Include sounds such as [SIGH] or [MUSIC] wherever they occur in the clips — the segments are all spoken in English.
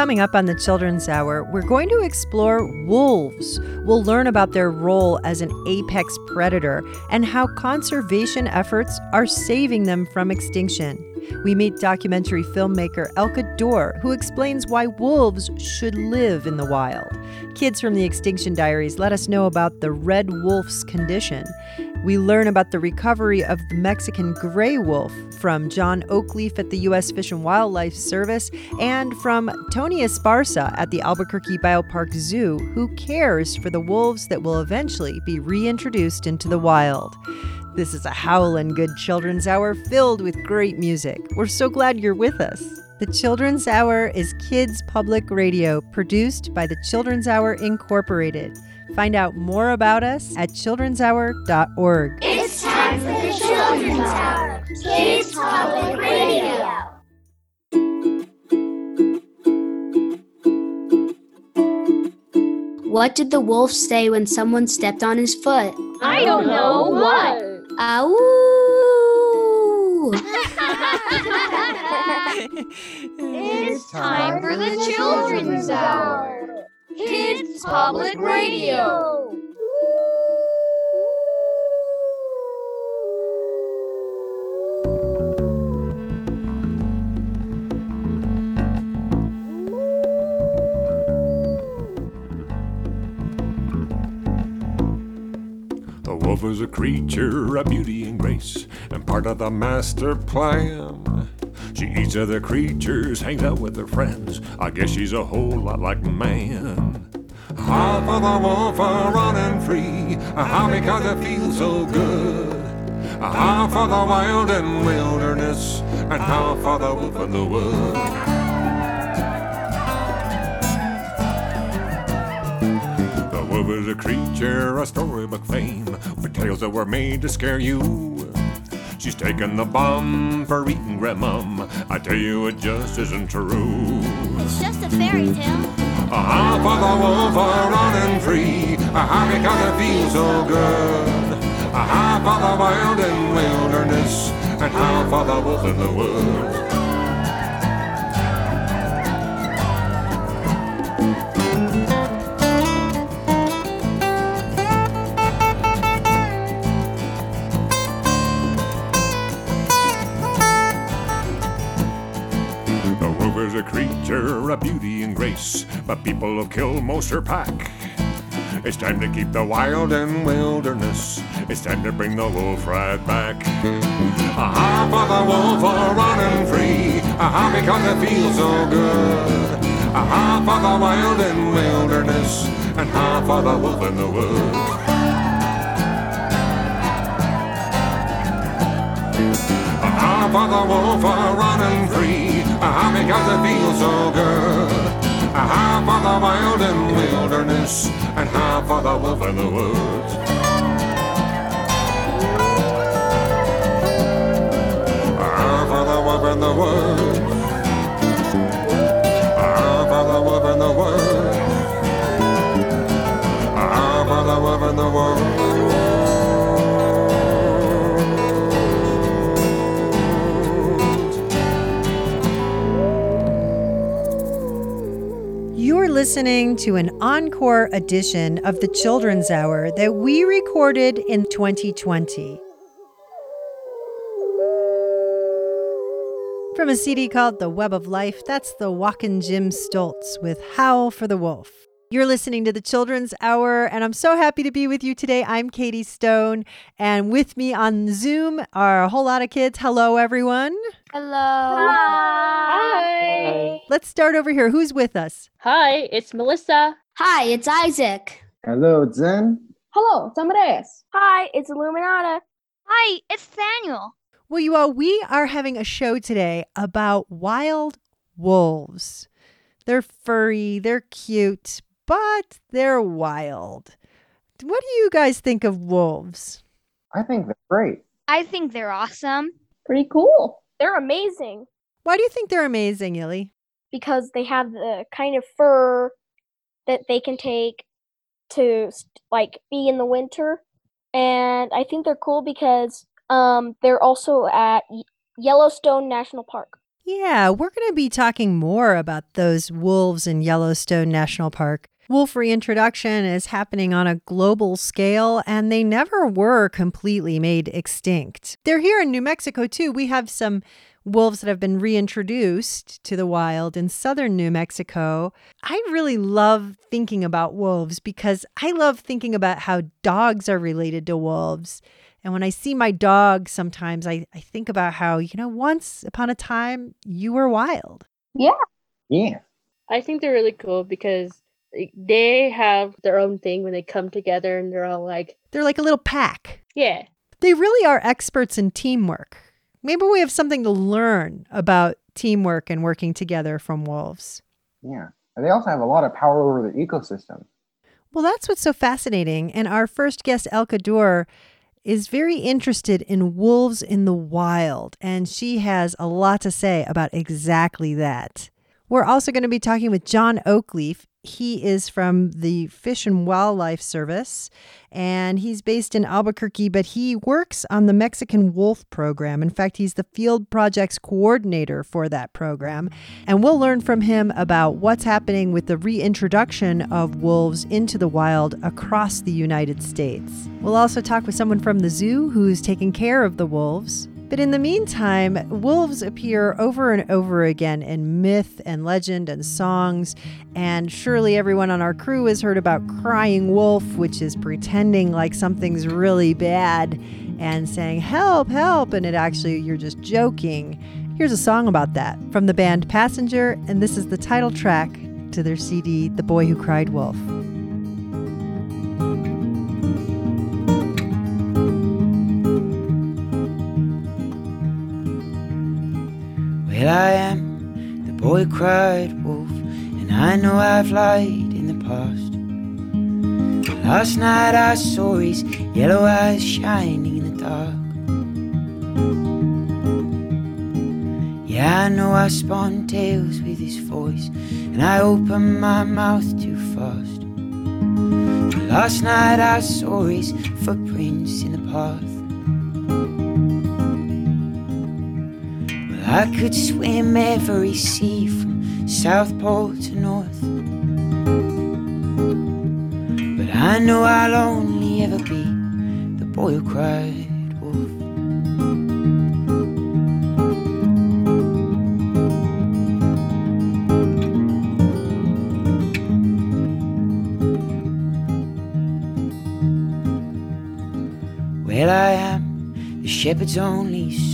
Coming up on the Children's Hour, we're going to explore wolves. We'll learn about their role as an apex predator and how conservation efforts are saving them from extinction. We meet documentary filmmaker Elke Duerr, who explains why wolves should live in the wild. Kids from the Extinction Diaries let us know about the red wolf's condition. We learn about the recovery of the Mexican gray wolf from John Oakleaf at the U.S. Fish and Wildlife Service and from Tony Esparza at the Albuquerque Biopark Zoo, who cares for the wolves that will eventually be reintroduced into the wild. This is a howlin' good children's hour filled with great music. We're so glad you're with us. The Children's Hour is kids public radio produced by the Children's Hour Incorporated. Find out more about us at childrenshour.org. It's time for the Children's Hour, Kids Public Radio. What did the wolf say when someone stepped on his foot? I don't know what. Ow! [LAUGHS] It's time for the Children's Hour. Kids Public Radio. Wolf is a creature of beauty and grace, and part of the master plan. She eats other creatures, hangs out with her friends. I guess she's a whole lot like man. How for the wolf are running free, how because it feels so good. How for the wild and wilderness, and how for the wolf in the wood. Is a creature of storybook fame, with tales that were made to scare you. She's taken the bomb for eating grandmom. I tell you, it just isn't true. It's just a fairy tale. A Ah, for the wolf are running free, ah, because it feels so good. Ah, for the wild and wilderness, and how for the wolf in the woods. But people have killed most her pack. It's time to keep the wild and wilderness. It's time to bring the wolf right back. Aha, for the wolf are running free. Aha, because it feels so good. Aha, for the wild and wilderness. And ha for the wolf in the woods. Ah, for the wolf are running free. Ah, because it feels so good. Ah, for the wild and wilderness, and ah, for the wolf in the woods. Ah, for the wolf in the woods. Ah, for the wolf in the woods. Ah, for the wolf in the woods. Listening to an encore edition of the Children's Hour that we recorded in 2020. From a CD called The Web of Life, that's the Walkin' Jim Stoltz with Howl for the Wolf. You're listening to the Children's Hour, and I'm so happy to be with you today. I'm Katie Stone, and with me on Zoom are a whole lot of kids. Hello, everyone. Hello. Hi. Hi. Let's start over here. Who's with us? Hi, it's Melissa. Hi, it's Isaac. Hello, Zen. Hello, it's Amadeus. Hi, it's Illuminata. Hi, it's Daniel. Well, you all, we are having a show today about wild wolves. They're furry, they're cute, but they're wild. What do you guys think of wolves? I think they're great. I think they're awesome. Pretty cool. They're amazing Why do you think they're amazing, Illy? because they have the kind of fur that they can take to like be in the winter. And I think they're cool because um they're also at Yellowstone National Park. Yeah, we're going to be talking more about those wolves in Yellowstone National Park. Wolf reintroduction is happening on a global scale, and they never were completely made extinct. They're here in New Mexico, too. We have some wolves that have been reintroduced to the wild in southern New Mexico. I really love thinking about wolves because I love thinking about how dogs are related to wolves. And when I see my dog, sometimes I, I think about how, you know, once upon a time you were wild. Yeah. Yeah. I think they're really cool because like, they have their own thing when they come together and they're all like, They're like a little pack. yeah. They really are experts in teamwork. Maybe we have something to learn about teamwork and working together from wolves. Yeah. And they also have a lot of power over the ecosystem. Well, that's what's so fascinating. And our first guest, Elke Duerr, is very interested in wolves in the wild, and she has a lot to say about exactly that. We're also going to be talking with John Oakleaf. He is from the Fish and Wildlife Service, and he's based in Albuquerque, but he works on the Mexican Wolf Program. In fact, he's the field projects coordinator for that program. And we'll learn from him about what's happening with the reintroduction of wolves into the wild across the United States. We'll also talk with someone from the zoo who's taking care of the wolves. But in the meantime, wolves appear over and over again in myth and legend and songs. And surely everyone on our crew has heard about crying wolf, which is pretending like something's really bad and saying, help, help. And it actually, you're just joking. Here's a song about that from the band Passenger, and this is the title track to their CD, The Boy Who Cried Wolf. Well, I am the boy cried wolf, and I know I've lied in the past. Last night I saw his yellow eyes shining in the dark. Yeah, I know I spun tales with his voice, and I opened my mouth too fast. Last night I saw his footprints in the path. I could swim every sea from South Pole to North. But I know I'll only ever be the boy who cried wolf. Well, I am the shepherd's only son.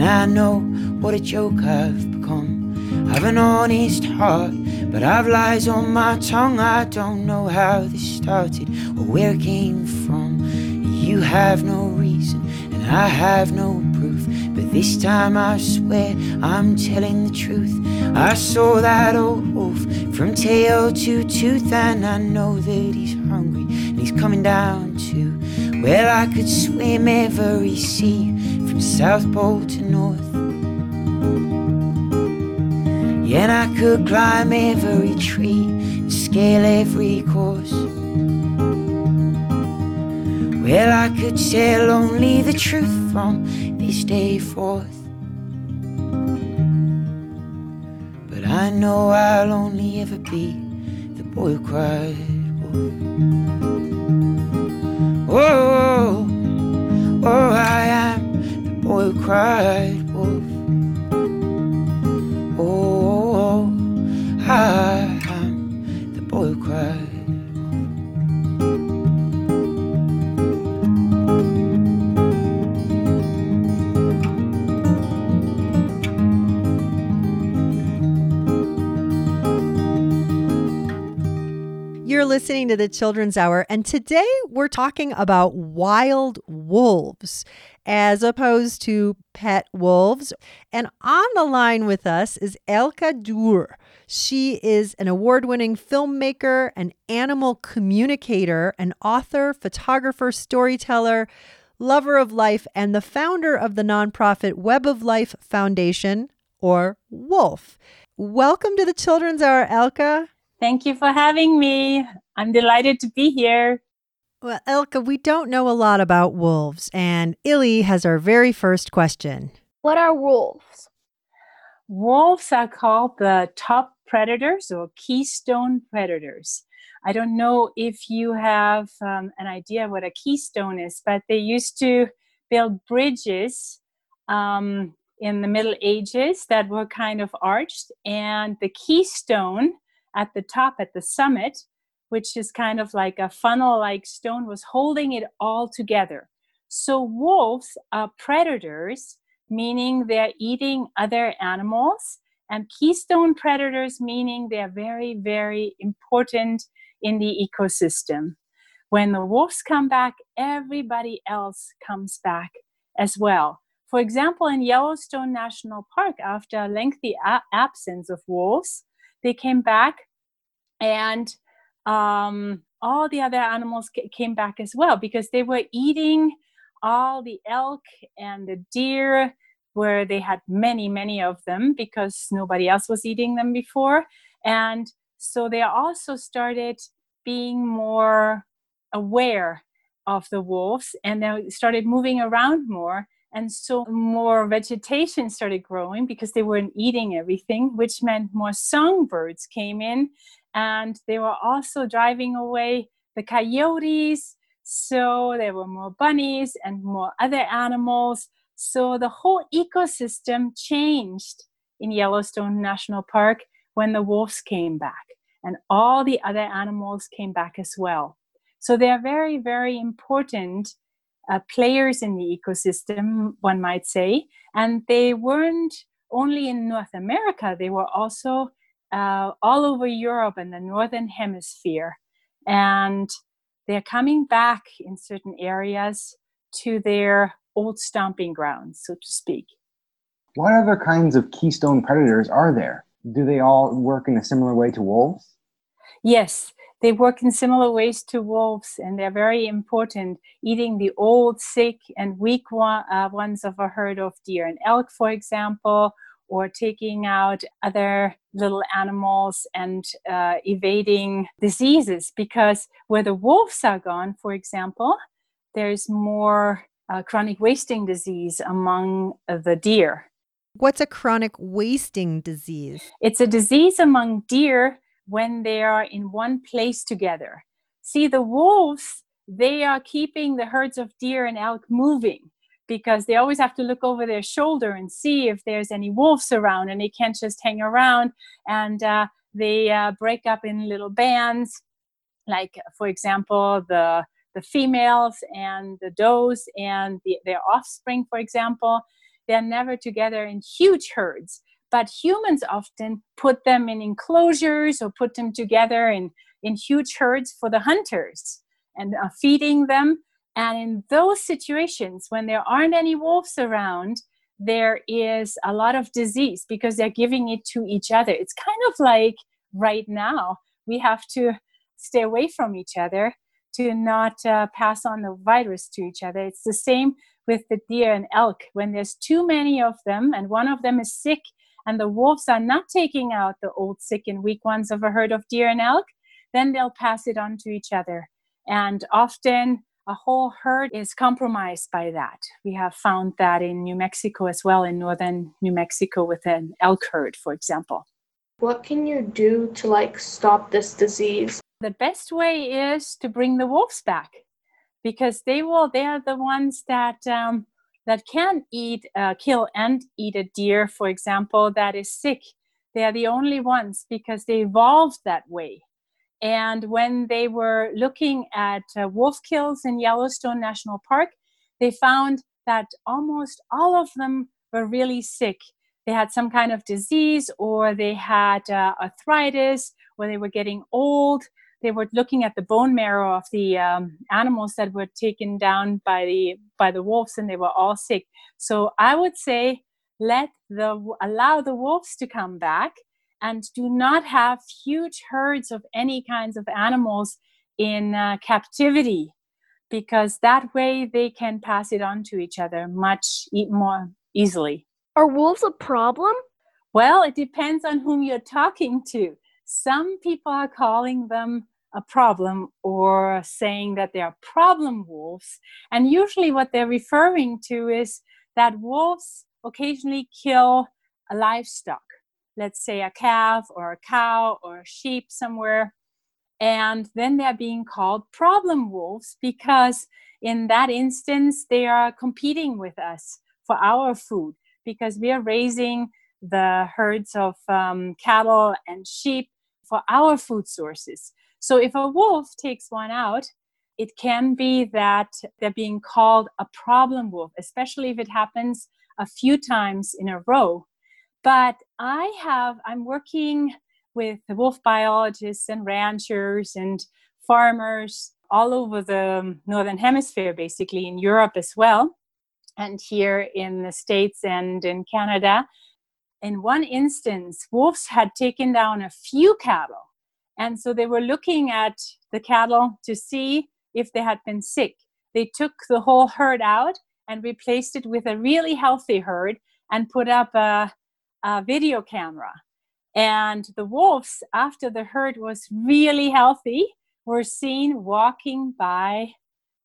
And I know what a joke I've become. I've an honest heart, but I've lies on my tongue. I don't know how this started or where it came from. You have no reason, and I have no proof. But this time I swear I'm telling the truth. I saw that old wolf from tail to tooth, and I know that he's hungry and he's coming down too. Well, I could swim every sea South Pole to North. And I could climb every tree and scale every course. Well, I could tell only the truth from this day forth. But I know I'll only ever be the boy who cried wolf. Oh, oh, oh, I am who cried wolf. Oh, oh, oh I am the boy who cried. You're listening to the Children's Hour, and today we're talking about wild wolves as opposed to pet wolves. And on the line with us is Elke Duerr. She is an award winning filmmaker, an animal communicator, an author, photographer, storyteller, lover of life, and the founder of the nonprofit Web of Life Foundation, or WOLF. Welcome to the Children's Hour, Elke. Thank you for having me. I'm delighted to be here. Well, Elke, we don't know a lot about wolves, and Illy has our very first question. What are wolves? wolves are called the top predators or keystone predators. I don't know if you have um, an idea what a keystone is, but they used to build bridges um, in the Middle Ages that were kind of arched, and the keystone at the top, at the summit, which is kind of like a funnel like stone, was holding it all together. So, wolves are predators, meaning they're eating other animals, and keystone predators, meaning they're very, very important in the ecosystem. When the wolves come back, everybody else comes back as well. For example, in Yellowstone National Park, after a lengthy a- absence of wolves, they came back and um, all the other animals c- came back as well because they were eating all the elk and the deer where they had many many of them because nobody else was eating them before. And so they also started being more aware of the wolves and they started moving around more and so more vegetation started growing because they weren't eating everything which meant more songbirds came in and they were also driving away the coyotes. So there were more bunnies and more other animals. So the whole ecosystem changed in yellowstone national park when the wolves came back and all the other animals came back as well. So they are very very important uh, players in the ecosystem, one might say. And they weren't only in North America, they were also uh, all over Europe and the Northern Hemisphere. And they're coming back in certain areas to their old stomping grounds, so to speak. What other kinds of keystone predators are there? Do they all work in a similar way to wolves? Yes, they work in similar ways to wolves, and they're very important, eating the old, sick, and weak one, uh, ones of a herd of deer and elk, for example, or taking out other little animals and uh, evading diseases. Because where the wolves are gone, for example, there's more uh, chronic wasting disease among the deer. What's a chronic wasting disease? It's a disease among deer when they are in one place together. See, the wolves, they are keeping the herds of deer and elk moving because they always have to look over their shoulder and see if there's any wolves around and they can't just hang around and uh, they uh, break up in little bands like for example the the females and the does and the, their offspring for example they're never together in huge herds but humans often put them in enclosures or put them together in, in huge herds for the hunters and uh, feeding them. And in those situations, when there aren't any wolves around, there is a lot of disease because they're giving it to each other. It's kind of like right now, we have to stay away from each other to not uh, pass on the virus to each other. It's the same with the deer and elk. When there's too many of them and one of them is sick, and the wolves are not taking out the old, sick, and weak ones of a herd of deer and elk, then they'll pass it on to each other. And often a whole herd is compromised by that. We have found that in New Mexico as well, in northern New Mexico with an elk herd, for example. What can you do to like stop this disease? The best way is to bring the wolves back because they will, they are the ones that um, that can eat, uh, kill and eat a deer, for example, that is sick. They are the only ones because they evolved that way. And when they were looking at uh, wolf kills in Yellowstone National Park, they found that almost all of them were really sick. They had some kind of disease, or they had uh, arthritis, or they were getting old, they were looking at the bone marrow of the um, animals that were taken down by the by the wolves and they were all sick. So i would say let the allow the wolves to come back and do not have huge herds of any kinds of animals in uh, captivity because that way they can pass it on to each other much more easily. Are wolves a problem? Well it depends on whom you're talking to. Some people are calling them a problem or saying that they are problem wolves. And usually, what they're referring to is that wolves occasionally kill a livestock, let's say a calf or a cow or a sheep somewhere. And then they're being called problem wolves because, in that instance, they are competing with us for our food because we are raising the herds of um, cattle and sheep for our food sources. So if a wolf takes one out, it can be that they're being called a problem wolf, especially if it happens a few times in a row. But I have, I'm working with wolf biologists and ranchers and farmers all over the northern hemisphere, basically in Europe as well, and here in the States and in Canada. In one instance, wolves had taken down a few cattle. And so they were looking at the cattle to see if they had been sick. They took the whole herd out and replaced it with a really healthy herd and put up a, a video camera. And the wolves, after the herd was really healthy, were seen walking by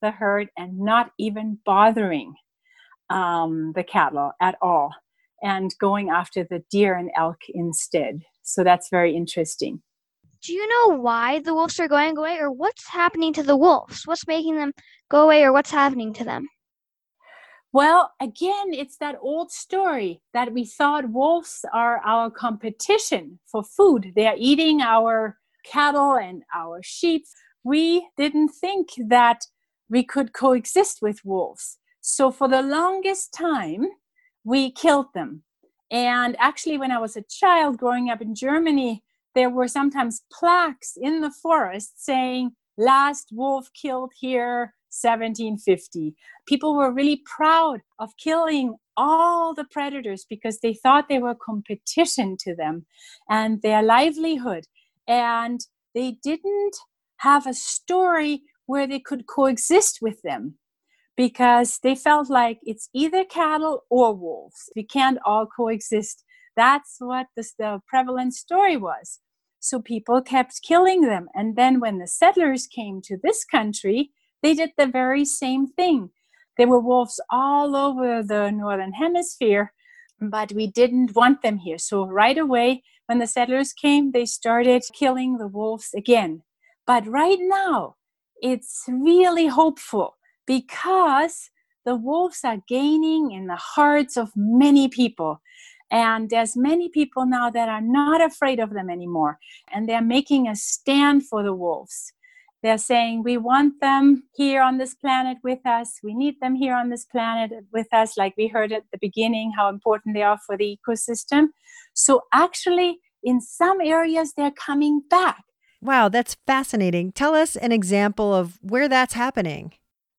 the herd and not even bothering um, the cattle at all and going after the deer and elk instead. So that's very interesting. Do you know why the wolves are going away or what's happening to the wolves? What's making them go away or what's happening to them? Well, again, it's that old story that we thought wolves are our competition for food. They are eating our cattle and our sheep. We didn't think that we could coexist with wolves. So, for the longest time, we killed them. And actually, when I was a child growing up in Germany, there were sometimes plaques in the forest saying, last wolf killed here 1750. People were really proud of killing all the predators because they thought they were competition to them and their livelihood. And they didn't have a story where they could coexist with them because they felt like it's either cattle or wolves. We can't all coexist. That's what the, the prevalent story was. So people kept killing them. And then when the settlers came to this country, they did the very same thing. There were wolves all over the northern hemisphere, but we didn't want them here. So right away, when the settlers came, they started killing the wolves again. But right now, it's really hopeful because the wolves are gaining in the hearts of many people. And there's many people now that are not afraid of them anymore. And they're making a stand for the wolves. They're saying, we want them here on this planet with us. We need them here on this planet with us, like we heard at the beginning, how important they are for the ecosystem. So, actually, in some areas, they're coming back. Wow, that's fascinating. Tell us an example of where that's happening.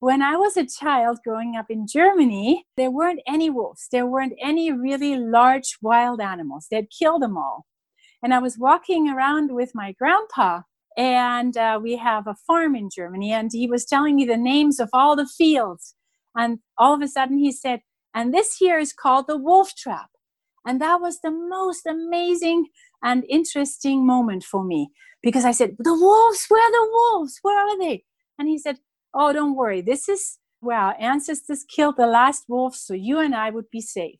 When I was a child growing up in Germany, there weren't any wolves. There weren't any really large wild animals. They'd killed them all. And I was walking around with my grandpa, and uh, we have a farm in Germany, and he was telling me the names of all the fields. And all of a sudden he said, and this here is called the wolf trap. And that was the most amazing and interesting moment for me because I said, The wolves, where are the wolves? Where are they? And he said, oh, don't worry. This is where our ancestors killed the last wolf, so you and I would be safe.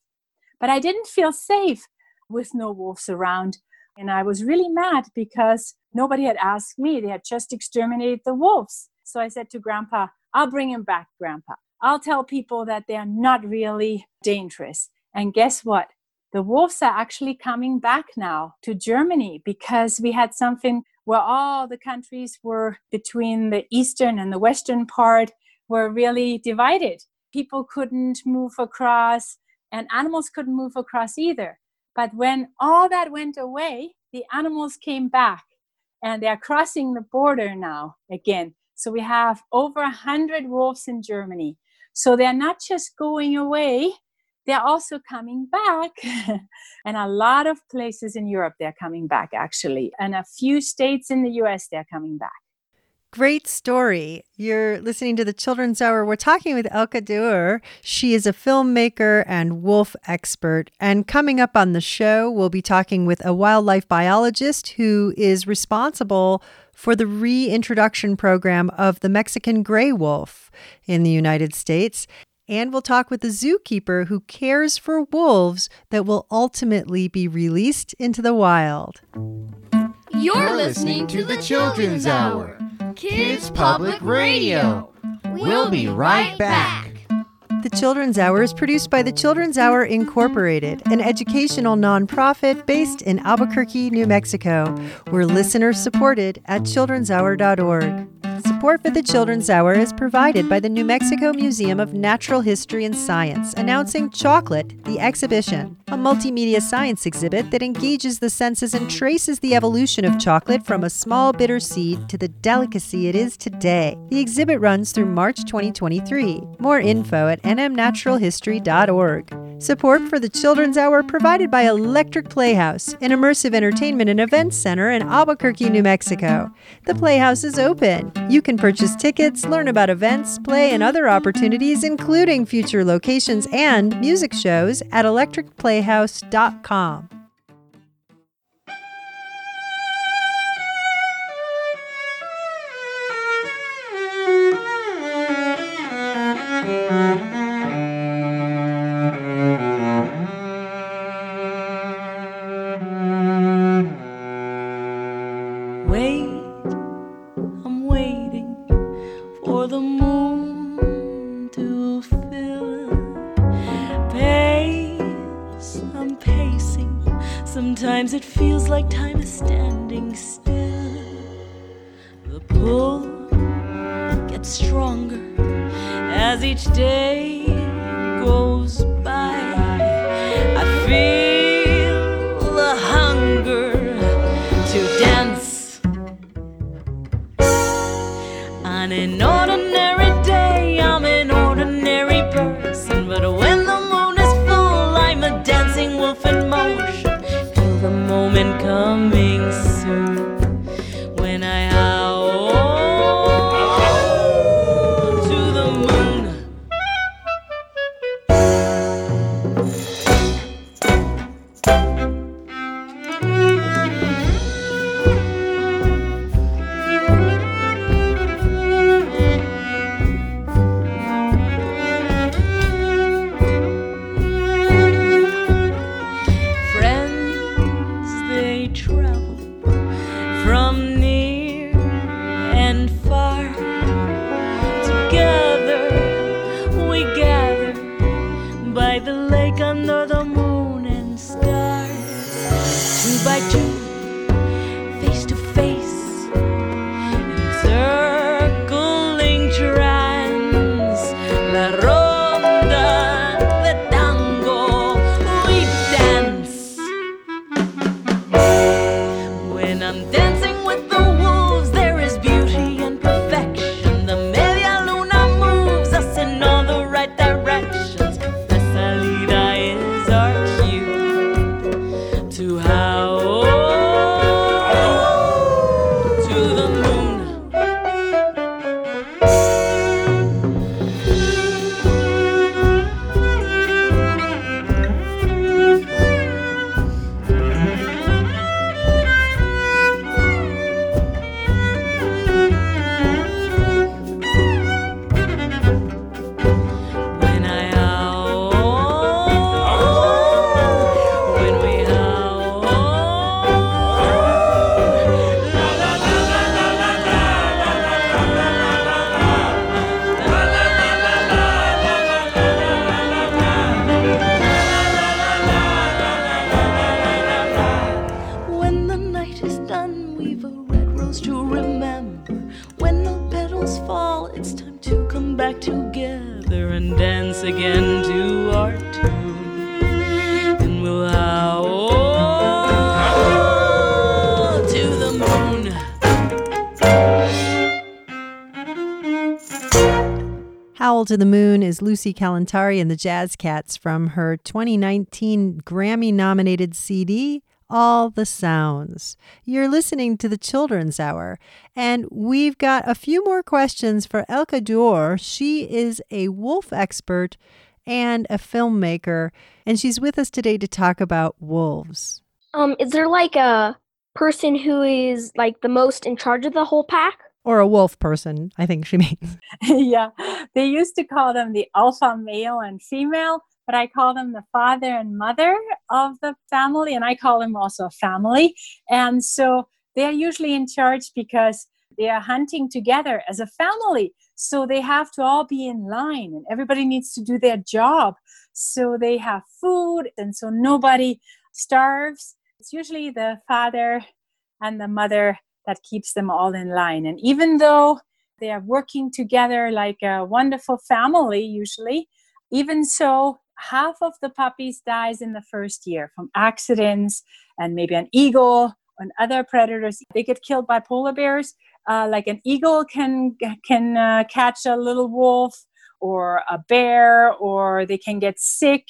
But I didn't feel safe with no wolves around. And I was really mad because nobody had asked me. They had just exterminated the wolves. So I said to Grandpa, I'll bring him back, Grandpa. I'll tell people that they're not really dangerous. And guess what? The wolves are actually coming back now to Germany because we had something where all the countries were between the eastern and the western part were really divided. People couldn't move across, and animals couldn't move across either. But when all that went away, the animals came back and they're crossing the border now again. So we have over 100 wolves in Germany. So they're not just going away, they're also coming back. [LAUGHS] and a lot of places in Europe, they're coming back actually. And a few states in the US, they're coming back. Great story. You're listening to the Children's Hour. We're talking with Elke Duerr. She is a filmmaker and wolf expert. And coming up on the show, we'll be talking with a wildlife biologist who is responsible for the reintroduction program of the Mexican gray wolf in the United States. And we'll talk with the zookeeper who cares for wolves that will ultimately be released into the wild. You're listening to the Children's Hour, Kids Public Radio. We'll be right back. The Children's Hour is produced by the Children's Hour Incorporated, an educational nonprofit based in Albuquerque, New Mexico. We're listener supported at childrenshour.org. Support for the Children's Hour is provided by the New Mexico Museum of Natural History and Science, announcing Chocolate, the exhibition, a multimedia science exhibit that engages the senses and traces the evolution of chocolate from a small bitter seed to the delicacy it is today. The exhibit runs through March 2023. More info at nmnaturalhistory.org. Support for the Children's Hour provided by Electric Playhouse, an immersive entertainment and events center in Albuquerque, New Mexico. The Playhouse is open. You can purchase tickets, learn about events, play, and other opportunities, including future locations and music shows at electricplayhouse.com. to the Moon is Lucy Kalantari and the Jazz Cats from her 2019 Grammy nominated CD, All the Sounds. You're listening to the Children's Hour, and we've got a few more questions for Elke Duerr. She is a wolf expert and a filmmaker, and she's with us today to talk about wolves. Um, is there like a person who is like the most in charge of the whole pack? Or a wolf person, I think she [LAUGHS] means. [LAUGHS] yeah, they used to call them the alpha male and female, but I call them the father and mother of the family, and I call them also a family. And so they are usually in charge because they are hunting together as a family. So they have to all be in line, and everybody needs to do their job. So they have food, and so nobody starves. It's usually the father and the mother that keeps them all in line. And even though they are working together like a wonderful family, usually, even so, half of the puppies dies in the first year from accidents and maybe an eagle and other predators. They get killed by polar bears. Uh, like an eagle can can uh, catch a little wolf or a bear, or they can get sick,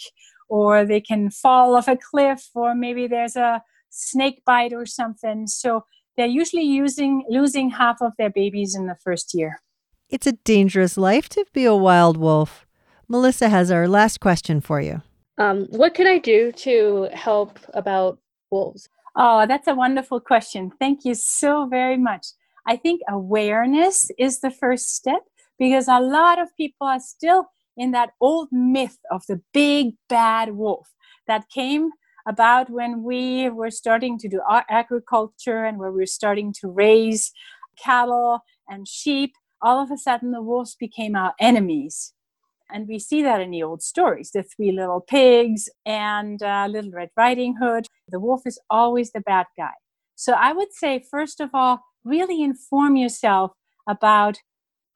or they can fall off a cliff, or maybe there's a snake bite or something. So they're usually using losing half of their babies in the first year. It's a dangerous life to be a wild wolf. Melissa has our last question for you. Um, what can I do to help about wolves? Oh, that's a wonderful question. Thank you so very much. I think awareness is the first step because a lot of people are still in that old myth of the big bad wolf that came about when we were starting to do agriculture and where we were starting to raise cattle and sheep. All of a sudden, the wolves became our enemies. And we see that in the old stories the three little pigs and uh, Little Red Riding Hood. The wolf is always the bad guy. So I would say, first of all, really inform yourself about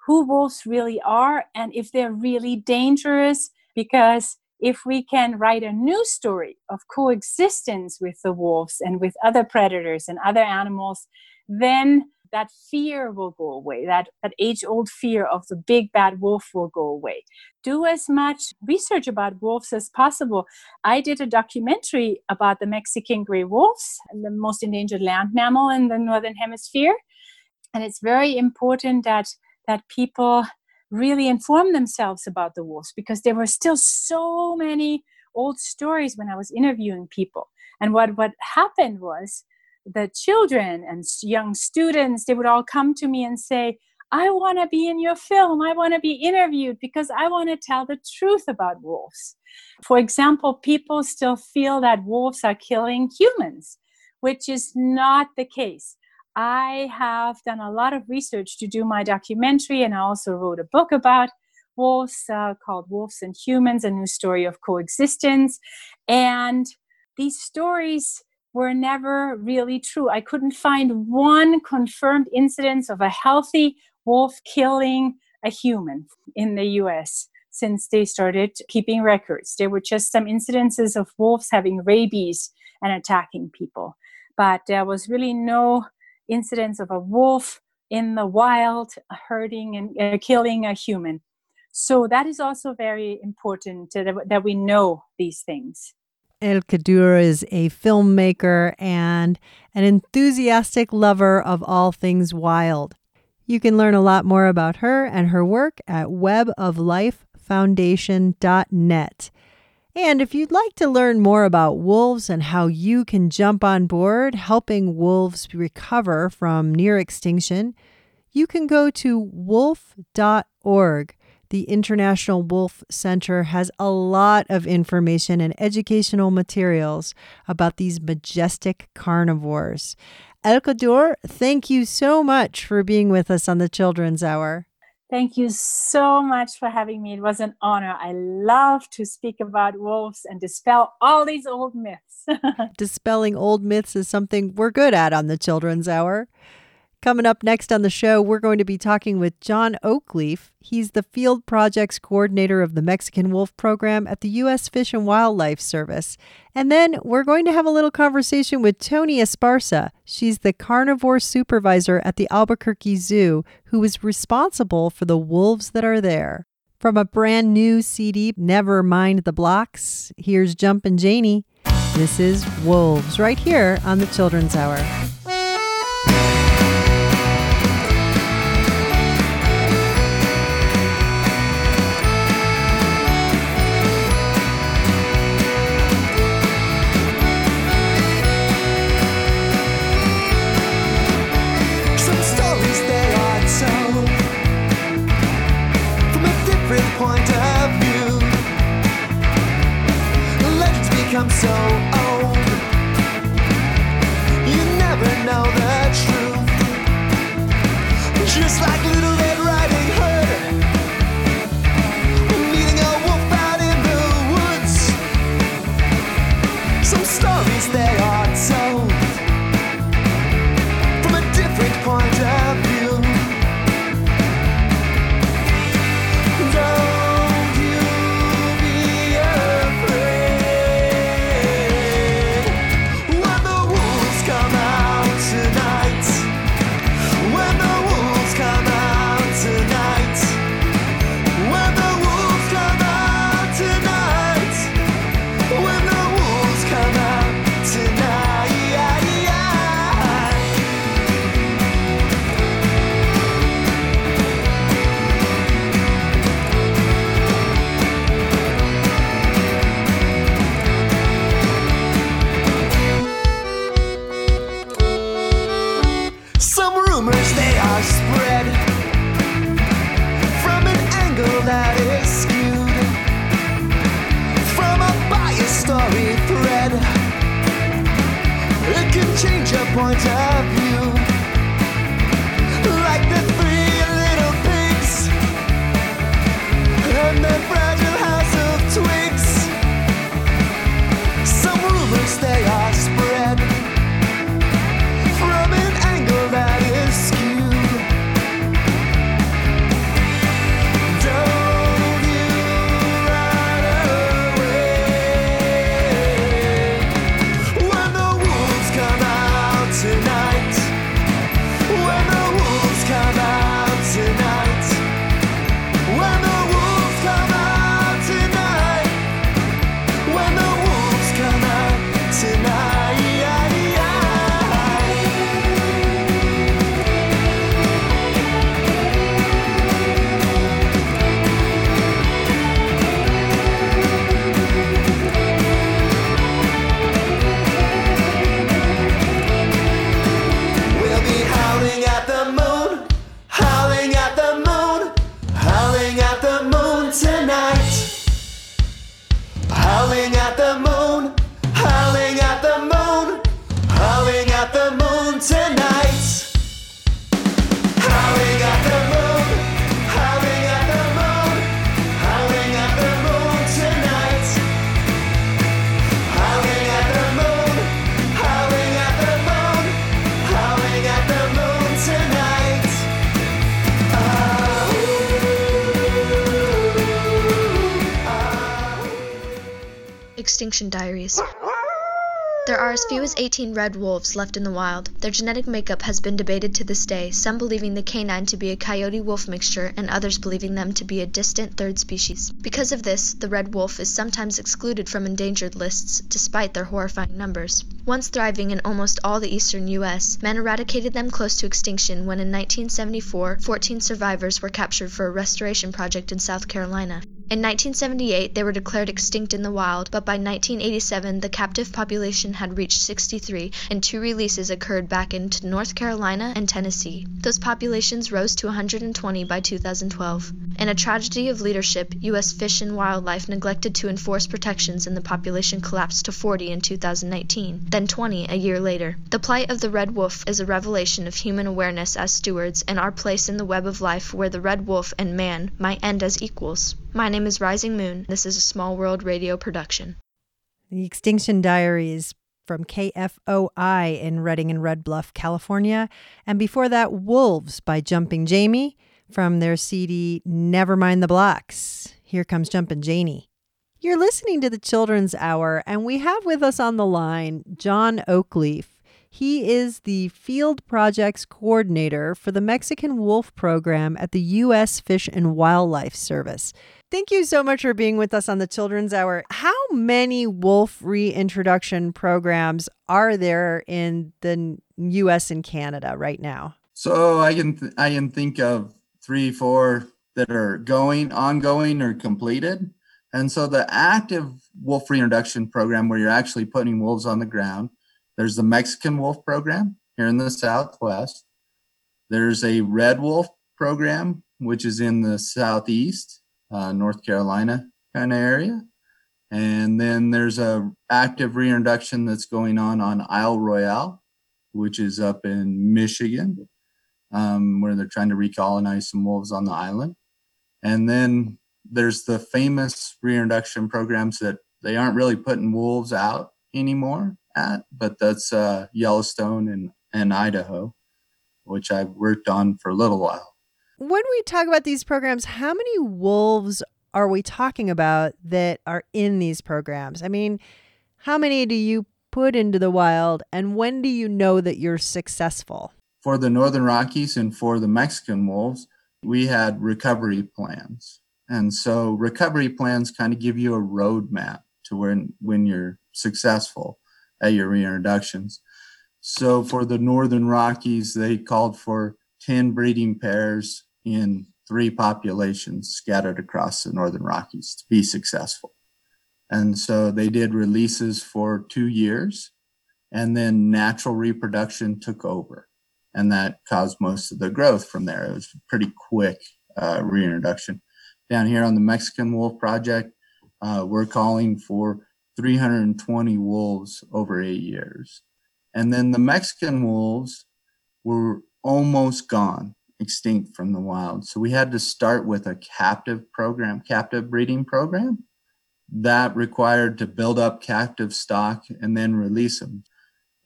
who wolves really are and if they're really dangerous. Because if we can write a new story of coexistence with the wolves and with other predators and other animals, then that fear will go away. That, that age old fear of the big bad wolf will go away. Do as much research about wolves as possible. I did a documentary about the Mexican gray wolves, the most endangered land mammal in the Northern Hemisphere. And it's very important that, that people really inform themselves about the wolves because there were still so many old stories when I was interviewing people. And what, what happened was the children and young students, they would all come to me and say, I want to be in your film. I want to be interviewed because I want to tell the truth about wolves. For example, people still feel that wolves are killing humans, which is not the case. I have done a lot of research to do my documentary, and I also wrote a book about wolves uh, called Wolves and Humans A New Story of Coexistence. And these stories were never really true. I couldn't find one confirmed incidence of a healthy wolf killing a human in the US since they started keeping records. There were just some incidences of wolves having rabies and attacking people. But there was really no incidents of a wolf in the wild hurting and uh, killing a human. So that is also very important that, that we know these things. Elke Duerr is a filmmaker and an enthusiastic lover of all things wild. You can learn a lot more about her and her work at weboflifefoundation.net. And if you'd like to learn more about wolves and how you can jump on board helping wolves recover from near extinction, you can go to wolf.org. The International Wolf Center has a lot of information and educational materials about these majestic carnivores. El thank you so much for being with us on the Children's Hour. Thank you so much for having me. It was an honor. I love to speak about wolves and dispel all these old myths. [LAUGHS] Dispelling old myths is something we're good at on the Children's Hour. Coming up next on the show, we're going to be talking with John Oakleaf. He's the Field Projects Coordinator of the Mexican Wolf Program at the U.S. Fish and Wildlife Service. And then we're going to have a little conversation with Tony Esparza. She's the Carnivore Supervisor at the Albuquerque Zoo, who is responsible for the wolves that are there. From a brand new CD, Never Mind the Blocks, here's Jumpin' Janie. This is Wolves right here on the Children's Hour. Extinction Diaries. There are as few as 18 red wolves left in the wild. Their genetic makeup has been debated to this day, some believing the canine to be a coyote wolf mixture and others believing them to be a distant third species. Because of this, the red wolf is sometimes excluded from endangered lists despite their horrifying numbers. Once thriving in almost all the eastern U.S., men eradicated them close to extinction when in 1974 14 survivors were captured for a restoration project in South Carolina. In 1978, they were declared extinct in the wild, but by 1987, the captive population had reached 63, and two releases occurred back into North Carolina and Tennessee. Those populations rose to 120 by 2012. In a tragedy of leadership, U.S. Fish and Wildlife neglected to enforce protections, and the population collapsed to 40 in 2019, then 20 a year later. The plight of the red wolf is a revelation of human awareness as stewards and our place in the web of life where the red wolf and man might end as equals. My name is Rising Moon. This is a Small World radio production. The Extinction Diaries from KFOI in Redding and Red Bluff, California. And before that, Wolves by Jumping Jamie from their CD Never Mind the Blocks. Here comes Jumping Janie. You're listening to the Children's Hour, and we have with us on the line John Oakleaf. He is the Field Projects Coordinator for the Mexican Wolf Program at the U.S. Fish and Wildlife Service. Thank you so much for being with us on the Children's Hour. How many wolf reintroduction programs are there in the U.S. and Canada right now? So I can th- I can think of three, four that are going, ongoing, or completed. And so the active wolf reintroduction program, where you're actually putting wolves on the ground, there's the Mexican wolf program here in the Southwest. There's a red wolf program, which is in the Southeast, uh, North Carolina kind of area. And then there's a active reintroduction that's going on on Isle Royale which is up in Michigan, um, where they're trying to recolonize some wolves on the island. And then there's the famous reintroduction programs that they aren't really putting wolves out anymore at, but that's uh, Yellowstone and, and Idaho, which I've worked on for a little while. When we talk about these programs, how many wolves are we talking about that are in these programs? I mean, how many do you put into the wild, and when do you know that you're successful? For the Northern Rockies and for the Mexican wolves, we had recovery plans. And so recovery plans kind of give you a roadmap to when when you're successful at your reintroductions. So for the Northern Rockies, they called for 10 breeding pairs in three populations scattered across the Northern Rockies to be successful. And so they did releases for two years, and then natural reproduction took over. And that caused most of the growth from there. It was pretty quick uh, reintroduction. Down here on the Mexican Wolf Project, uh, we're calling for 320 wolves over eight years. And then the Mexican wolves were almost gone, extinct from the wild. So we had to start with a captive program, captive breeding program that required to build up captive stock and then release them.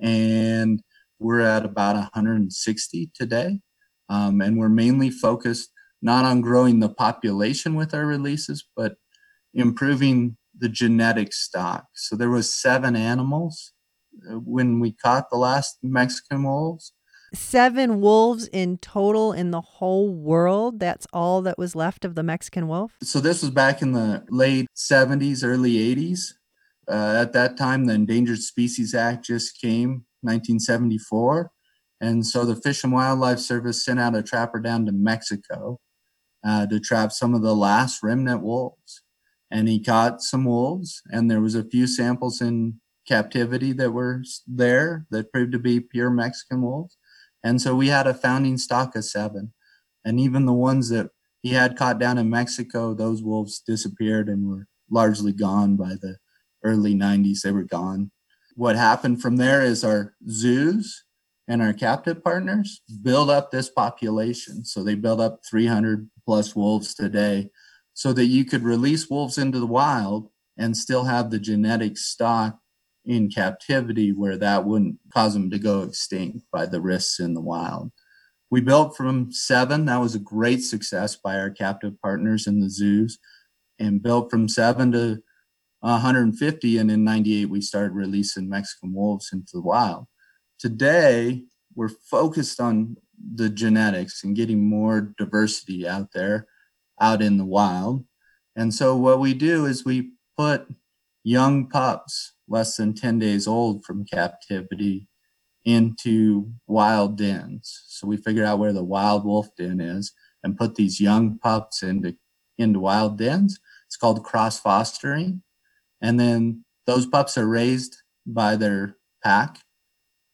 And we're at about 160 today. Um, and we're mainly focused not on growing the population with our releases, but improving the genetic stock. So there was seven animals uh, when we caught the last Mexican wolves. Seven wolves in total in the whole world. That's all that was left of the Mexican wolf. So this was back in the late 70s, early 80s. Uh, at that time, the Endangered Species Act just came, 1974. And so the Fish and Wildlife Service sent out a trapper down to Mexico uh, to trap some of the last remnant wolves. And he caught some wolves, and there was a few samples in captivity that were there that proved to be pure Mexican wolves. And so we had a founding stock of seven. And even the ones that he had caught down in Mexico, those wolves disappeared and were largely gone by the early 90s. They were gone. What happened from there is our zoos and our captive partners build up this population. So they build up 300 plus wolves today so that you could release wolves into the wild and still have the genetic stock in captivity where that wouldn't cause them to go extinct by the risks in the wild. We built from seven. That was a great success by our captive partners in the zoos and built from seven to 150. And in 98, we started releasing Mexican wolves into the wild. Today, we're focused on the genetics and getting more diversity out there, out in the wild. And so, what we do is we put young pups, less than 10 days old from captivity, into wild dens. So, we figure out where the wild wolf den is and put these young pups into, into wild dens. It's called cross fostering. And then those pups are raised by their pack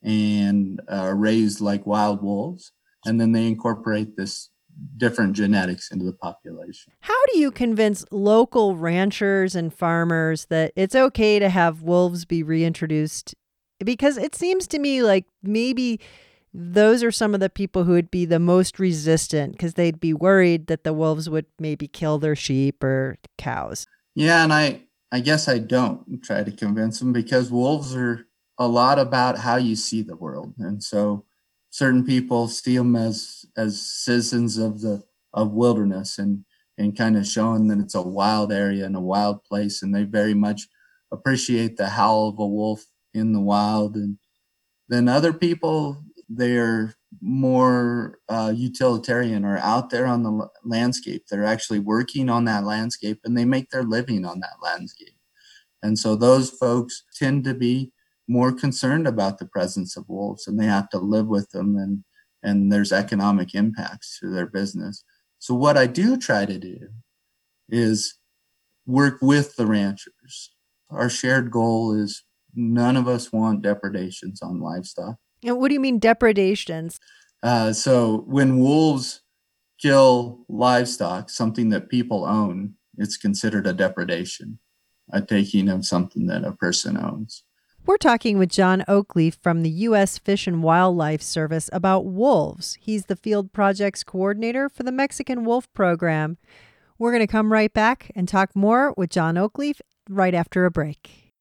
and are raised like wild wolves. And then they incorporate this different genetics into the population. How do you convince local ranchers and farmers that it's okay to have wolves be reintroduced? Because it seems to me like maybe those are some of the people who would be the most resistant because they'd be worried that the wolves would maybe kill their sheep or cows. Yeah, and I I guess I don't try to convince them because wolves are a lot about how you see the world, and so certain people see them as as citizens of the of wilderness and and kind of showing that it's a wild area and a wild place, and they very much appreciate the howl of a wolf in the wild, and then other people they're more uh, utilitarian or out there on the l- landscape. They're actually working on that landscape and they make their living on that landscape. And so those folks tend to be more concerned about the presence of wolves and they have to live with them and, and there's economic impacts to their business. So what I do try to do is work with the ranchers. Our shared goal is none of us want depredations on livestock. And what do you mean depredations? Uh, so when wolves kill livestock, something that people own, it's considered a depredation, a taking of something that a person owns. We're talking with John Oakleaf from the U.S. Fish and Wildlife Service about wolves. He's the field projects coordinator for the Mexican Wolf Program. We're going to come right back and talk more with John Oakleaf right after a break.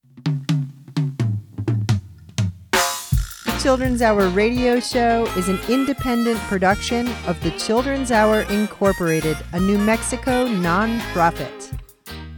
The Children's Hour radio show is an independent production of the Children's Hour Incorporated, a New Mexico nonprofit.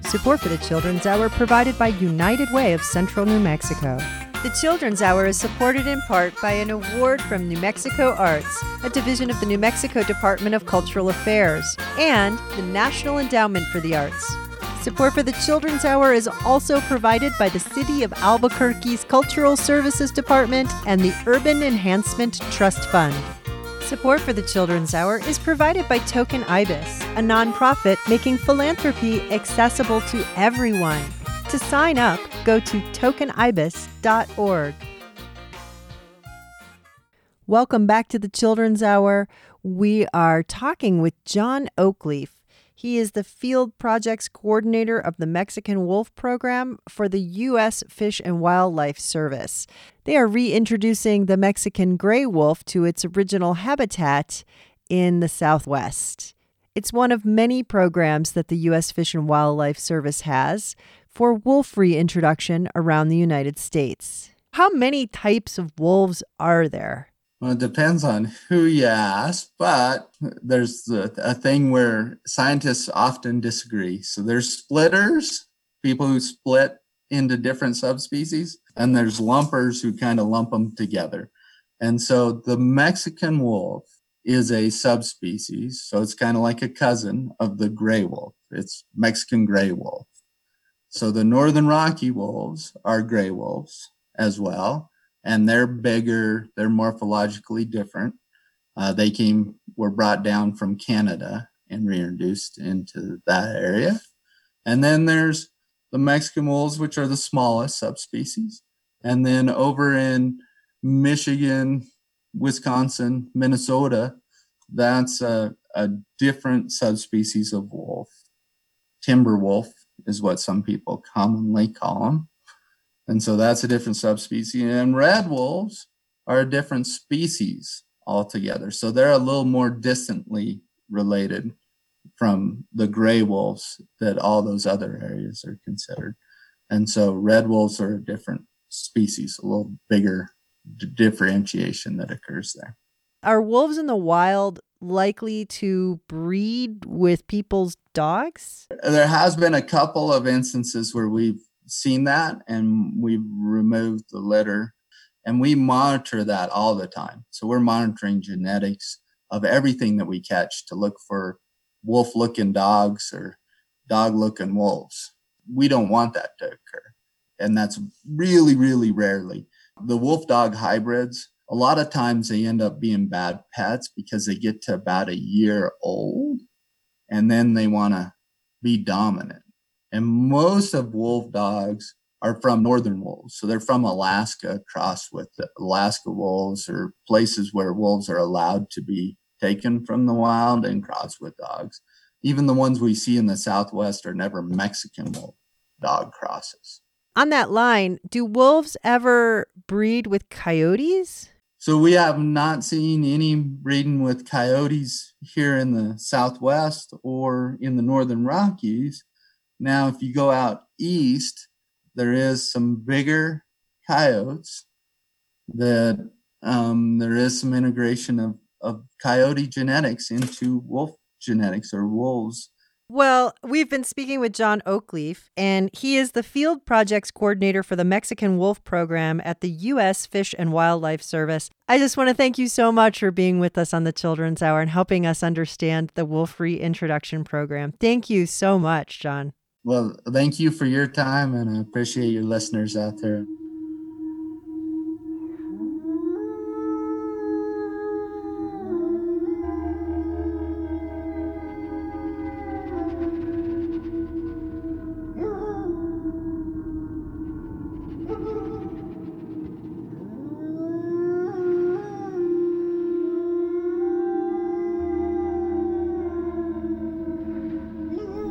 Support for the Children's Hour provided by United Way of Central New Mexico. The Children's Hour is supported in part by an award from New Mexico Arts, a division of the New Mexico Department of Cultural Affairs, and the National Endowment for the Arts. Support for the Children's Hour is also provided by the City of Albuquerque's Cultural Services Department and the Urban Enhancement Trust Fund. Support for the Children's Hour is provided by Token Ibis, a nonprofit making philanthropy accessible to everyone. To sign up, go to tokenibis.org. Welcome back to the Children's Hour. We are talking with John Oakleaf. He is the Field Projects Coordinator of the Mexican Wolf Program for the U.S. Fish and Wildlife Service. They are reintroducing the Mexican gray wolf to its original habitat in the Southwest. It's one of many programs that the U.S. Fish and Wildlife Service has for wolf reintroduction around the United States. How many types of wolves are there? Well, it depends on who you ask, but there's a, a thing where scientists often disagree. So there's splitters, people who split into different subspecies, and there's lumpers who kind of lump them together. And so the Mexican wolf is a subspecies. So it's kind of like a cousin of the gray wolf. It's Mexican gray wolf. So the northern Rocky wolves are gray wolves as well and they're bigger. They're morphologically different. Uh, they came were brought down from Canada and reintroduced into that area. And then there's the Mexican wolves, which are the smallest subspecies. And then over in Michigan, Wisconsin, Minnesota, that's a, a different subspecies of wolf. Timber wolf is what some people commonly call them. And so that's a different subspecies. And red wolves are a different species altogether. So they're a little more distantly related from the gray wolves that all those other areas are considered. And so red wolves are a different species, a little bigger d- differentiation that occurs there. Are wolves in the wild likely to breed with people's dogs? There has been a couple of instances where we've seen that and we've removed the litter and we monitor that all the time. So we're monitoring genetics of everything that we catch to look for wolf looking dogs or dog looking wolves. We don't want that to occur. And that's really, really rarely. The wolf dog hybrids, a lot of times they end up being bad pets because they get to about a year old and then they want to be dominant. And most of wolf dogs are from northern wolves. So they're from Alaska, crossed with Alaska wolves or places where wolves are allowed to be taken from the wild and crossed with dogs. Even the ones we see in the Southwest are never Mexican wolf dog crosses. On that line, do wolves ever breed with coyotes? So we have not seen any breeding with coyotes here in the Southwest or in the Northern Rockies. Now, if you go out east, there is some bigger coyotes that um, there is some integration of, of coyote genetics into wolf genetics or wolves. Well, we've been speaking with John Oakleaf, and he is the Field Projects Coordinator for the Mexican Wolf Program at the U.S. Fish and Wildlife Service. I just want to thank you so much for being with us on the Children's Hour and helping us understand the Wolf Reintroduction Program. Thank you so much, John. Well, thank you for your time, and I appreciate your listeners out there.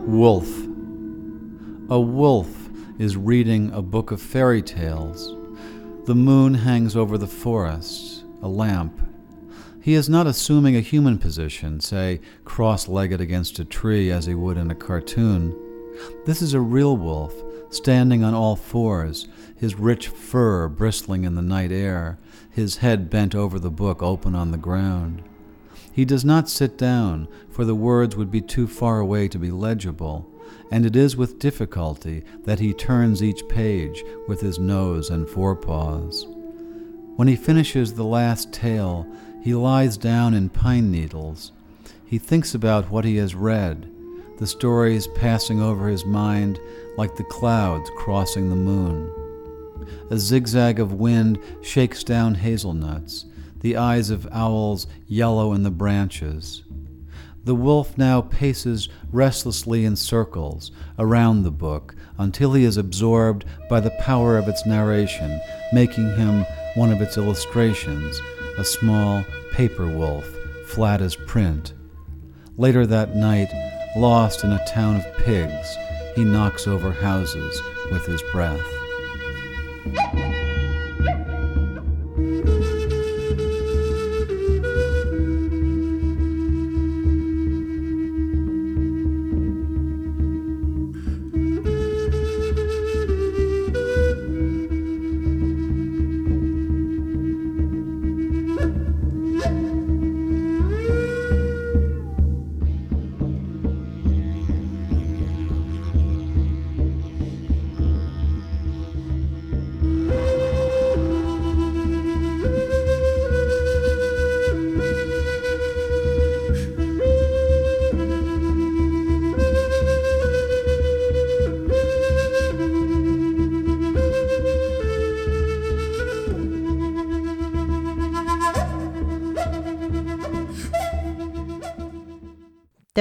Wolf. A wolf is reading a book of fairy tales The moon hangs over the forest, a lamp. He is not assuming a human position, say, cross legged against a tree as he would in a cartoon. This is a real wolf, standing on all fours, his rich fur bristling in the night air, his head bent over the book open on the ground. He does not sit down, for the words would be too far away to be legible, and it is with difficulty that he turns each page with his nose and forepaws. When he finishes the last tale, he lies down in pine needles. He thinks about what he has read, the stories passing over his mind like the clouds crossing the moon. A zigzag of wind shakes down hazelnuts. The eyes of owls yellow in the branches. The wolf now paces restlessly in circles around the book until he is absorbed by the power of its narration, making him one of its illustrations, a small paper wolf, flat as print. Later that night, lost in a town of pigs, he knocks over houses with his breath.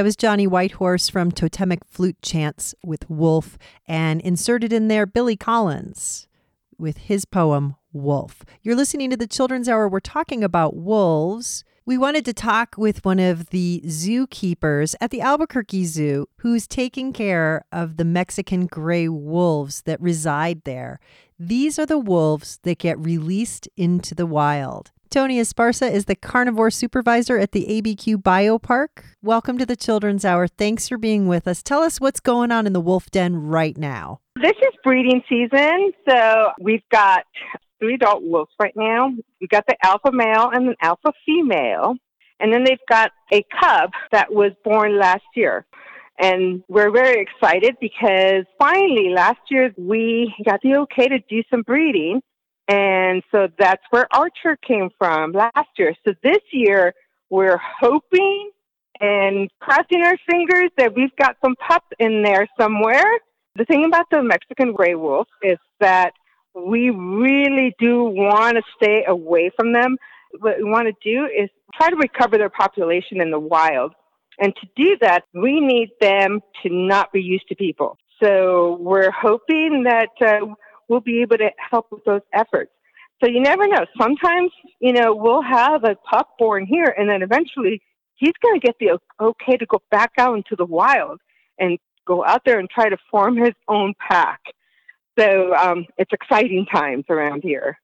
Was Johnny Whitehorse from Totemic Flute Chants with Wolf, and inserted in there Billy Collins with his poem Wolf. You're listening to the Children's Hour. We're talking about wolves. We wanted to talk with one of the zookeepers at the Albuquerque Zoo who's taking care of the Mexican gray wolves that reside there. These are the wolves that get released into the wild. Tony Esparza is the carnivore supervisor at the ABQ Biopark. Welcome to the Children's Hour. Thanks for being with us. Tell us what's going on in the wolf den right now. This is breeding season, so we've got three adult wolves right now. We've got the alpha male and an alpha female, and then they've got a cub that was born last year. And we're very excited because finally last year we got the okay to do some breeding. And so that's where Archer came from last year. So this year we're hoping and crossing our fingers that we've got some pups in there somewhere. The thing about the Mexican gray wolf is that we really do want to stay away from them. What we want to do is try to recover their population in the wild. And to do that, we need them to not be used to people. So we're hoping that uh, we'll be able to help with those efforts. So you never know. Sometimes, you know, we'll have a pup born here and then eventually he's going to get the okay to go back out into the wild and go out there and try to form his own pack. So um, it's exciting times around here.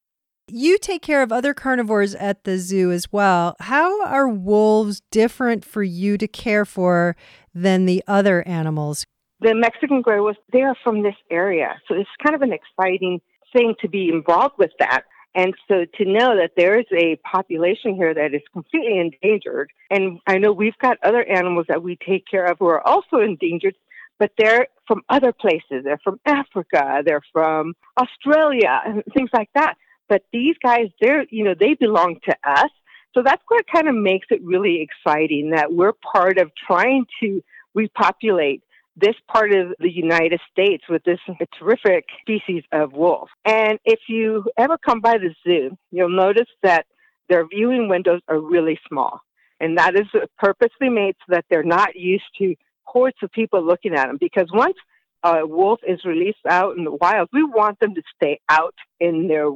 You take care of other carnivores at the zoo as well. How are wolves different for you to care for than the other animals? The Mexican gray wolves, they are from this area. So it's kind of an exciting thing to be involved with that. And so to know that there is a population here that is completely endangered, and I know we've got other animals that we take care of who are also endangered, but they're from other places. They're from Africa, they're from Australia, and things like that. But these guys, they're, you know, they belong to us. So that's what kind of makes it really exciting that we're part of trying to repopulate this part of the United States with this terrific species of wolf. And if you ever come by the zoo, you'll notice that their viewing windows are really small. And that is purposely made so that they're not used to hordes of people looking at them. Because once a wolf is released out in the wild, we want them to stay out in their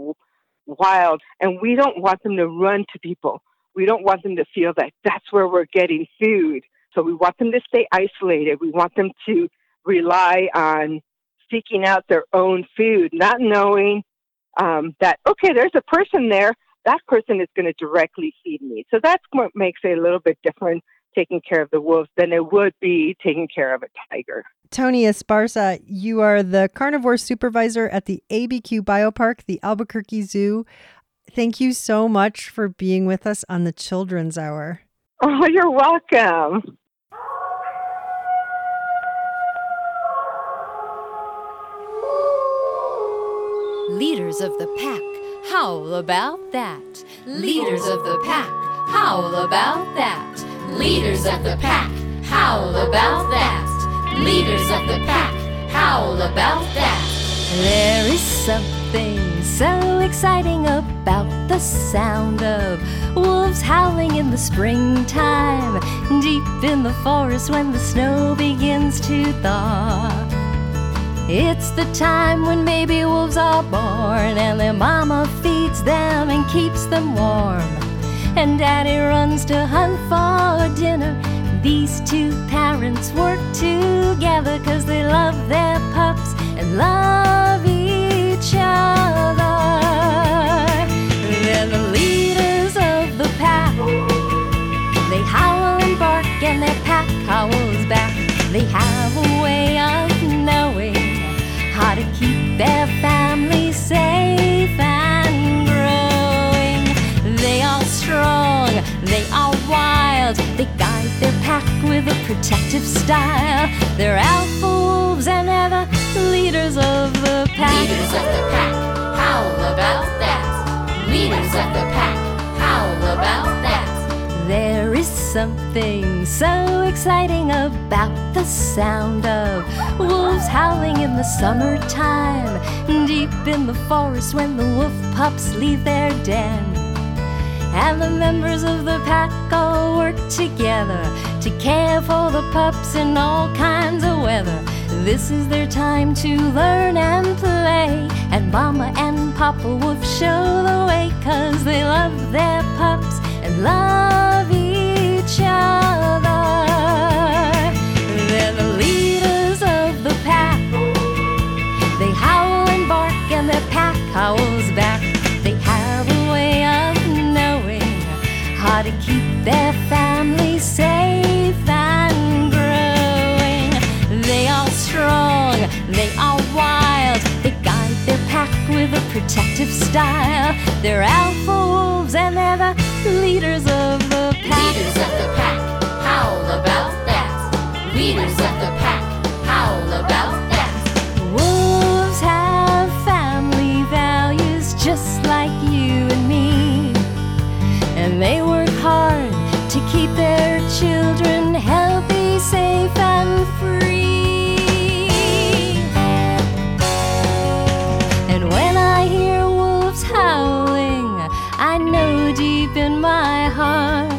wild and we don't want them to run to people. We don't want them to feel that that's where we're getting food. So we want them to stay isolated. We want them to rely on seeking out their own food, not knowing um, that okay, there's a person there. That person is going to directly feed me. So that's what makes it a little bit different taking care of the wolves than it would be taking care of a tiger. Tony Esparza, you are the carnivore supervisor at the ABQ Biopark, the Albuquerque Zoo. Thank you so much for being with us on the Children's Hour. Oh, you're welcome. Leaders of the pack, howl about that. Leaders of the pack, howl about that. Leaders of the pack, howl about that. Leaders of the pack, howl about that. There is something so exciting about the sound of wolves howling in the springtime, deep in the forest when the snow begins to thaw. It's the time when baby wolves are born and their mama feeds them and keeps them warm. And daddy runs to hunt for dinner. These two parents work together because they love their pups and love each other. They're the leaders of the pack. They howl and bark and their pack howls back. They have their family safe and growing. They are strong, they are wild, they guide their pack with a protective style. They're alpha wolves and the leaders of the pack. Leaders of the pack, howl about that. Leaders of the pack, howl about something so exciting about the sound of wolves howling in the summertime, deep in the forest when the wolf pups leave their den. And the members of the pack all work together to care for the pups in all kinds of weather. This is their time to learn and play. And Mama and Papa Wolf show the way, cause they love their pups and love safe and growing. They are strong, they are wild, they guide their pack with a protective style. They're alpha wolves and they're the leaders of the pack. Leaders of the pack, howl about that. Leaders of the pack, howl about that. Wolves have family values just like you and me. And they work hard to keep their children healthy, safe, and free. And when I hear wolves howling, I know deep in my heart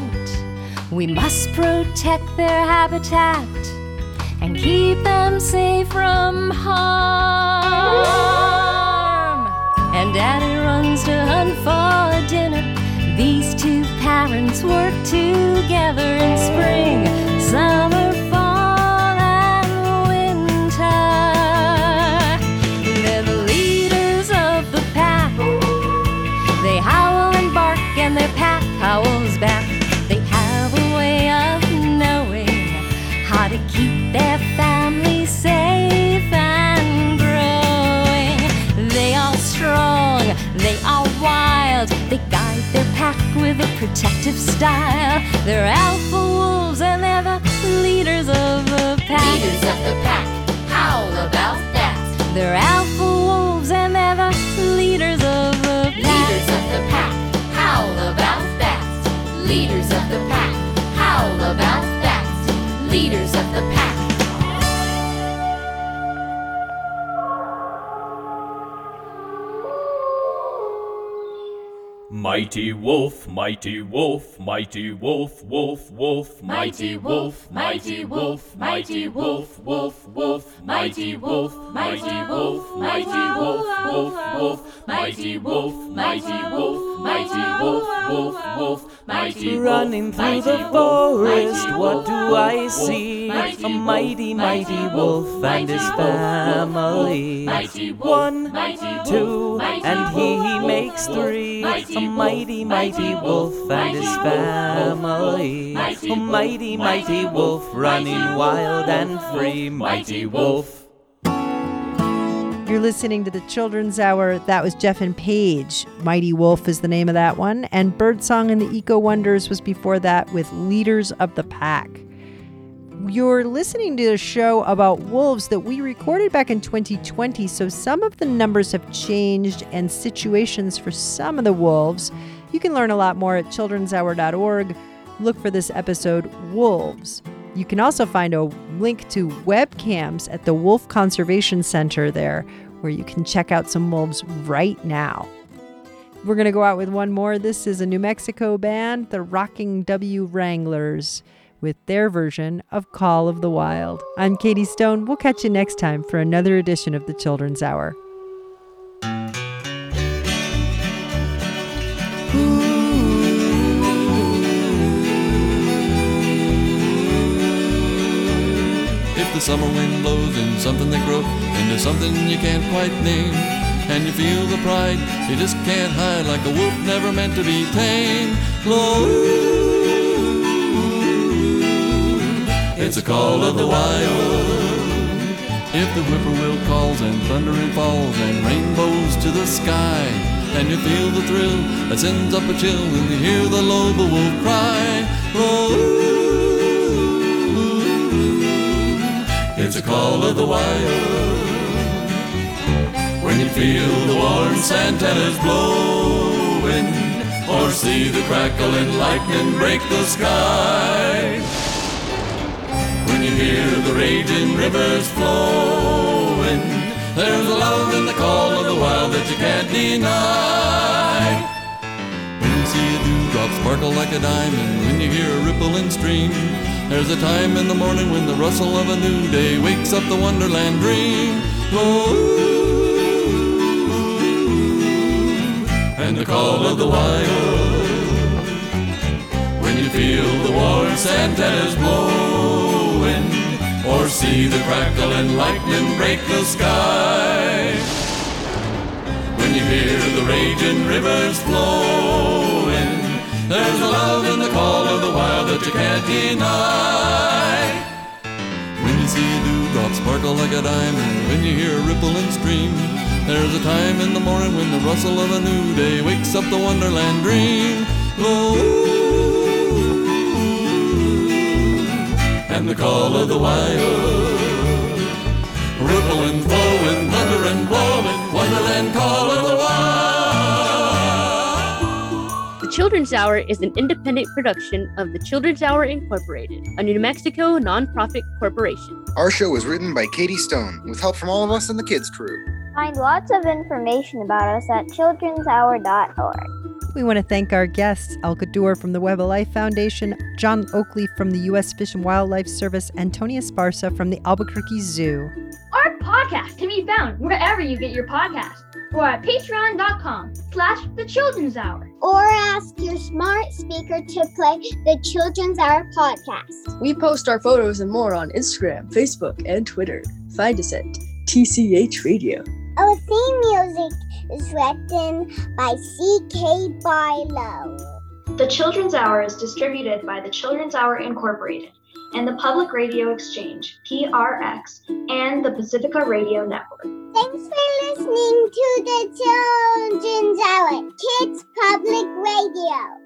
we must protect their habitat and keep them safe from harm. And Daddy runs to hunt for dinner. These two parents work together in spring, summer, with a protective style. They're alpha wolves and they're the leaders of the pack. Leaders of the pack, Mighty wolf, mighty wolf, mighty wolf, wolf, wolf, mighty wolf, mighty wolf, mighty wolf, wolf, wolf, mighty wolf, mighty wolf, mighty wolf, wolf, wolf, mighty wolf, mighty wolf, mighty wolf, wolf, wolf, mighty wolf, Running through the forest, what do I see? A mighty, mighty wolf and his family. Mighty one, two, and he makes three. A mighty, mighty mighty wolf and his family. A oh, mighty, mighty wolf running wild and free. Mighty wolf. You're listening to the Children's Hour. That was Jeff and Paige. Mighty Wolf is the name of that one. And Birdsong and the Eco Wonders was before that with Leaders of the Pack. You're listening to a show about wolves that we recorded back in 2020, so some of the numbers have changed and situations for some of the wolves. You can learn a lot more at childrenshour.org. Look for this episode, Wolves. You can also find a link to webcams at the Wolf Conservation Center there, where you can check out some wolves right now. We're going to go out with one more. This is a New Mexico band, the Rocking W Wranglers, with their version of Call of the Wild. I'm Katie Stone. We'll catch you next time for another edition of the Children's Hour. If the summer wind blows in something that grows into something you can't quite name, and you feel the pride you just can't hide like a wolf never meant to be tamed. Blow, it's a call of the wild. If the whippoorwill calls and thunder thundering falls and rainbows to the sky, and you feel the thrill that sends up a chill when you hear the lobe wolf cry. Blow, It's a call of the wild. When you feel the warm Santa Anas blowing, or see the crackling lightning break the sky. When you hear the raging rivers flowing, there's a love in the call of the wild that you can't deny. When you see a dewdrop sparkle like a diamond, when you hear a rippling stream, there's a time in the morning when the rustle of a new day wakes up the wonderland dream. Oh, and the call of the wild. When you feel the warm Santa Anas blowing, or see the crackle and lightning break the sky. When you hear the raging rivers flowing, there's a love in the call of the wild that you can't deny. When you see a dewdrop sparkle like a diamond, when you hear a rippling stream, there's a time in the morning when the rustle of a new day wakes up the wonderland dream. Oh, and the call of the wild. Rippling, flowing, thundering, blowing, wonderland call of the wild. The Children's Hour is an independent production of the Children's Hour Incorporated, a New Mexico nonprofit corporation. Our show was written by Katie Stone with help from all of us in the kids crew. Find lots of information about us at childrenshour.org. We want to thank our guests, Elke Duerr from the Web of Life Foundation, John Oakleaf from the U.S. Fish and Wildlife Service, and Tony Esparza from the Albuquerque Zoo. Our podcast can be found wherever you get your podcast or at patreon.com slash the children's hour. Or ask your smart speaker to play the Children's Hour podcast. We post our photos and more on Instagram, Facebook, and Twitter. Find us at TCH Radio. Our theme music is written by C.K. Barlow. The Children's Hour is distributed by the Children's Hour Incorporated and the Public Radio Exchange, PRX, and the Pacifica Radio Network. Thanks for listening to the Children's Hour, Kids Public Radio.